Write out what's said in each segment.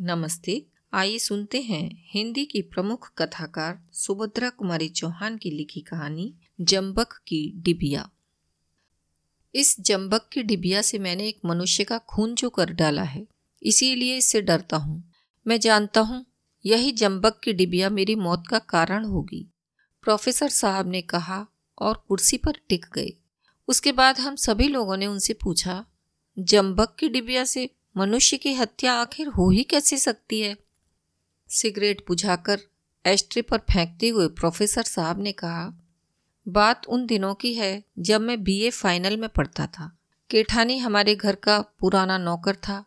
नमस्ते, आइए सुनते हैं हिंदी की प्रमुख कथाकार सुभद्रा कुमारी चौहान की लिखी कहानी जम्बक की डिबिया। इस जम्बक की डिबिया से मैंने एक मनुष्य का खून जो कर डाला है। इसीलिए इससे डरता हूँ। मैं जानता हूँ, यही जम्बक की डिबिया मेरी मौत का कारण होगी। प्रोफेसर साहब ने कहा और कुर्सी पर टिक गए। उसके बाद हम सभी लोगों ने उनसे पूछा जम्बक की डिबिया से मनुष्य की हत्या आखिर हो ही कैसे सकती है? सिगरेट बुझाकर एस्ट्री पर फेंकते हुए प्रोफेसर साहब ने कहा, बात उन दिनों की है जब मैं बीए फाइनल में पढ़ता था। केठानी हमारे घर का पुराना नौकर था।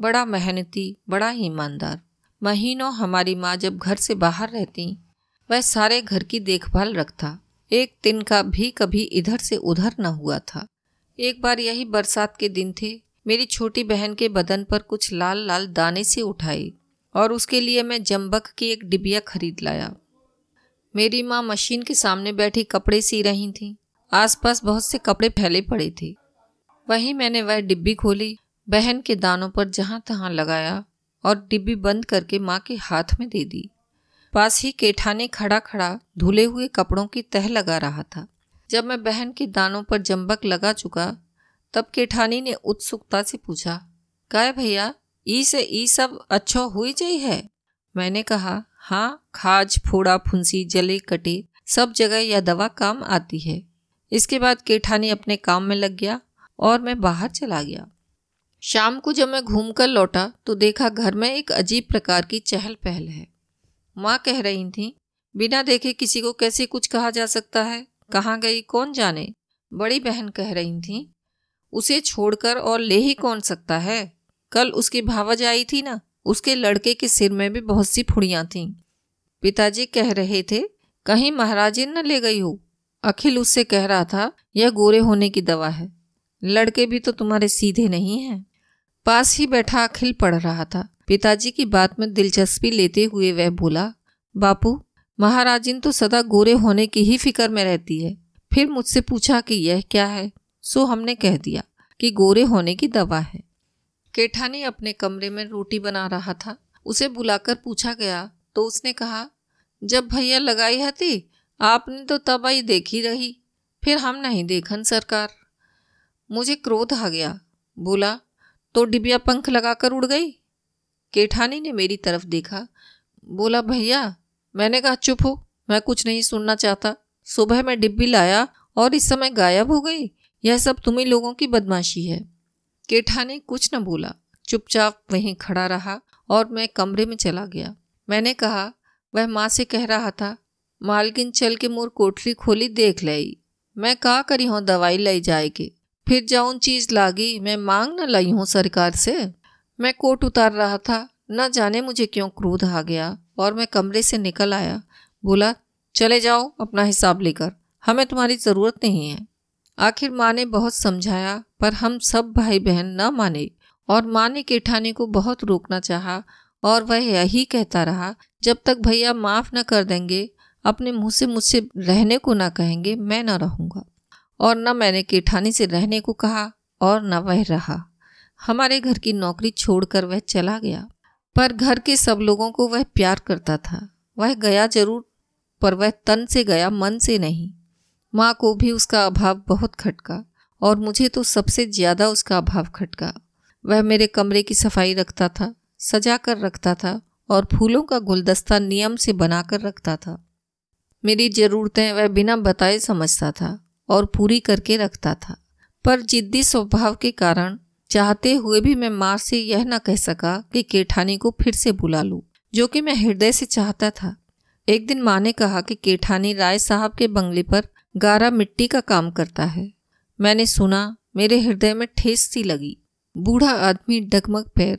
बड़ा मेहनती, बड़ा ईमानदार। महीनों हमारी माँ जब घर से बाहर रहती, वह सारे घर की देखभाल रखता। एक दिन का भी कभी इधर से उधर न हुआ था। एक बार यही बरसात के दिन थे मेरी छोटी बहन के बदन पर कुछ लाल लाल दाने से उठाए और उसके लिए मैं जम्बक की एक डिबिया खरीद लाया। मेरी माँ मशीन के सामने बैठी कपड़े सी रही थी। आसपास बहुत से कपड़े फैले पड़े थे। वहीं मैंने वह डिब्बी खोली, बहन के दानों पर जहाँ तहाँ लगाया और डिब्बी बंद करके माँ के हाथ में दे दी। पास ही केठाने खड़ा खड़ा धुले हुए कपड़ों की तह लगा रहा था। जब मैं बहन के दानों पर जम्बक लगा चुका तब केठानी ने उत्सुकता से पूछा, काय भैया, ई से ई सब अच्छो हुई जाई है? मैंने कहा हाँ खाज, फोड़ा, फुंसी, जले, कटे, सब जगह यह दवा काम आती है। इसके बाद केठानी अपने काम में लग गया और मैं बाहर चला गया। शाम को जब मैं घूम कर लौटा तो देखा घर में एक अजीब प्रकार की चहल पहल है। माँ कह रही थी, बिना देखे किसी को कैसे कुछ कहा जा सकता है? कहाँ गई? कौन जाने? बड़ी बहन कह रही थी उसे छोड़कर और ले ही कौन सकता है? कल उसकी भावज आई थी ना, उसके लड़के के सिर में भी बहुत सी फुड़ियाँ थीं। पिताजी कह रहे थे, कहीं महाराजी न ले गई हो। अखिल उससे कह रहा था, यह गोरे होने की दवा है। लड़के भी तो तुम्हारे सीधे नहीं हैं। पास ही बैठा अखिल पढ़ रहा था। पिताजी की बात में दिलचस्पी लेते हुए वह बोला, बापू, महाराजिन तो सदा गोरे होने की ही फ़िक्र में रहती है। फिर मुझसे पूछा कि यह क्या है? सो हमने कह दिया कि गोरे होने की दवा है। केठानी अपने कमरे में रोटी बना रहा था। उसे बुलाकर पूछा गया तो उसने कहा, जब भैया लगाई हती, आपने तो तब आई देखी रही, फिर हम नहीं देखन सरकार। मुझे क्रोध आ गया। बोला तो डिबिया पंख लगाकर उड़ गई? केठानी ने मेरी तरफ़ देखा। बोला, भैया, मैंने कहा, चुप हो, मैं कुछ नहीं सुनना चाहता। सुबह मैं डिब्बी लाया और इस समय गायब हो गई। यह सब तुम्हें लोगों की बदमाशी है। केठा ने कुछ न बोला। चुपचाप वहीं खड़ा रहा और मैं कमरे में चला गया। मैंने कहा, वह माँ से कह रहा था, मालकिन चल के मोर कोठरी खोली देख लाई। मैं कहा करी हूँ दवाई लाई जाएगी? फिर जाऊन चीज़ लागी, मैं मांग न लाई हूँ सरकार से। मैं कोट उतार रहा था, न जाने मुझे क्यों क्रोध आ गया और मैं कमरे से निकल आया। बोला, चले जाओ, अपना हिसाब लेकर। हमें तुम्हारी ज़रूरत नहीं है। आखिर माँ ने बहुत समझाया, पर हम सब भाई बहन न माने और माँ ने केठानी को बहुत रोकना चाहा और वह यही कहता रहा, जब तक भैया माफ़ न कर देंगे, अपने मुँह से मुझसे रहने को ना कहेंगे, मैं न रहूँगा। और न मैंने केठानी से रहने को कहा और न वह रहा। हमारे घर की नौकरी छोड़कर वह चला गया, पर घर के सब लोगों को वह प्यार करता था। वह गया ज़रूर, पर वह तन से गया, मन से नहीं। माँ को भी उसका अभाव बहुत खटका और मुझे तो सबसे ज़्यादा उसका अभाव खटका। वह मेरे कमरे की सफ़ाई रखता था, सजा कर रखता था और फूलों का गुलदस्ता नियम से बनाकर रखता था। मेरी ज़रूरतें वह बिना बताए समझता था और पूरी करके रखता था। पर जिद्दी स्वभाव के कारण चाहते हुए भी मैं माँ से यह न कह सका कि केठानी को फिर से बुला लूँ, जो कि मैं हृदय से चाहता था। एक दिन माँ ने कहा कि केठानी राय साहब के बंगले पर गारा मिट्टी का काम करता है। मैंने सुना, मेरे हृदय में ठेस सी लगी। बूढ़ा आदमी डगमग पैर।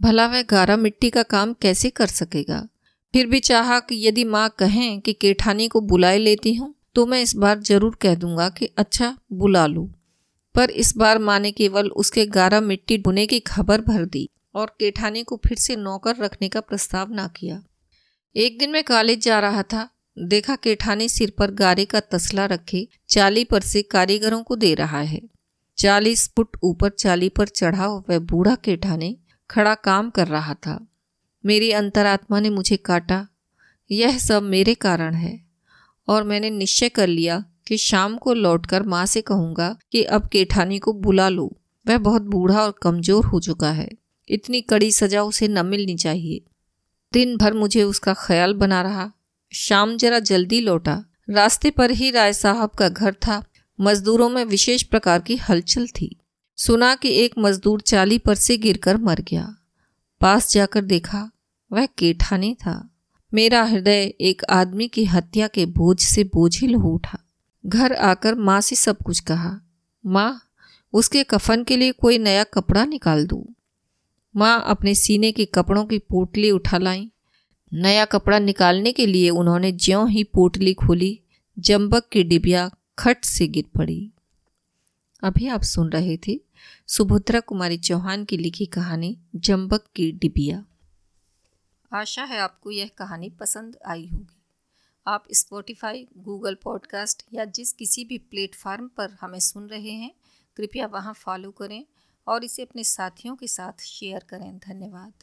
भला वह गारा मिट्टी का काम कैसे कर सकेगा? फिर भी चाहा कि यदि माँ कहें कि केठानी को बुलाए लेती हूँ तो मैं इस बार ज़रूर कह दूँगा कि अच्छा बुला लूँ। पर इस बार माँ ने केवल उसके गारा मिट्टी बुने की खबर भर दी और केठानी को फिर से नौकर रखने का प्रस्ताव ना किया। एक दिन मैं कॉलेज जा रहा था। देखा केठानी सिर पर गारे का तसला रखे चाली पर से कारीगरों को दे रहा है। चालीस फुट ऊपर चाली पर चढ़ा वह बूढ़ा केठाने खड़ा काम कर रहा था। मेरी अंतरात्मा ने मुझे काटा। यह सब मेरे कारण है और मैंने निश्चय कर लिया कि शाम को लौटकर माँ से कहूँगा कि अब केठानी को बुला लो। वह बहुत बूढ़ा और कमज़ोर हो चुका है। इतनी कड़ी सजा उसे न मिलनी चाहिए। दिन भर मुझे उसका ख्याल बना रहा। शाम जरा जल्दी लौटा। रास्ते पर ही राय साहब का घर था। मजदूरों में विशेष प्रकार की हलचल थी। सुना कि एक मजदूर चाली पर से गिरकर मर गया। पास जाकर देखा, वह केठानी था। मेरा हृदय एक आदमी की हत्या के बोझ से बोझिल हो उठा। घर आकर माँ से सब कुछ कहा। माँ, उसके कफन के लिए कोई नया कपड़ा निकाल दो? माँ अपने सीने के कपड़ों की पोटली उठा लाई। नया कपड़ा निकालने के लिए उन्होंने ज्यों ही पोटली खोली जम्बक की डिबिया खट से गिर पड़ी। अभी आप सुन रहे थे सुभद्रा कुमारी चौहान की लिखी कहानी जम्बक की डिबिया। आशा है आपको यह कहानी पसंद आई होगी। आप स्पॉटिफाई गूगल पॉडकास्ट या जिस किसी भी प्लेटफार्म पर हमें सुन रहे हैं, कृपया वहाँ फॉलो करें और इसे अपने साथियों के साथ शेयर करें। धन्यवाद।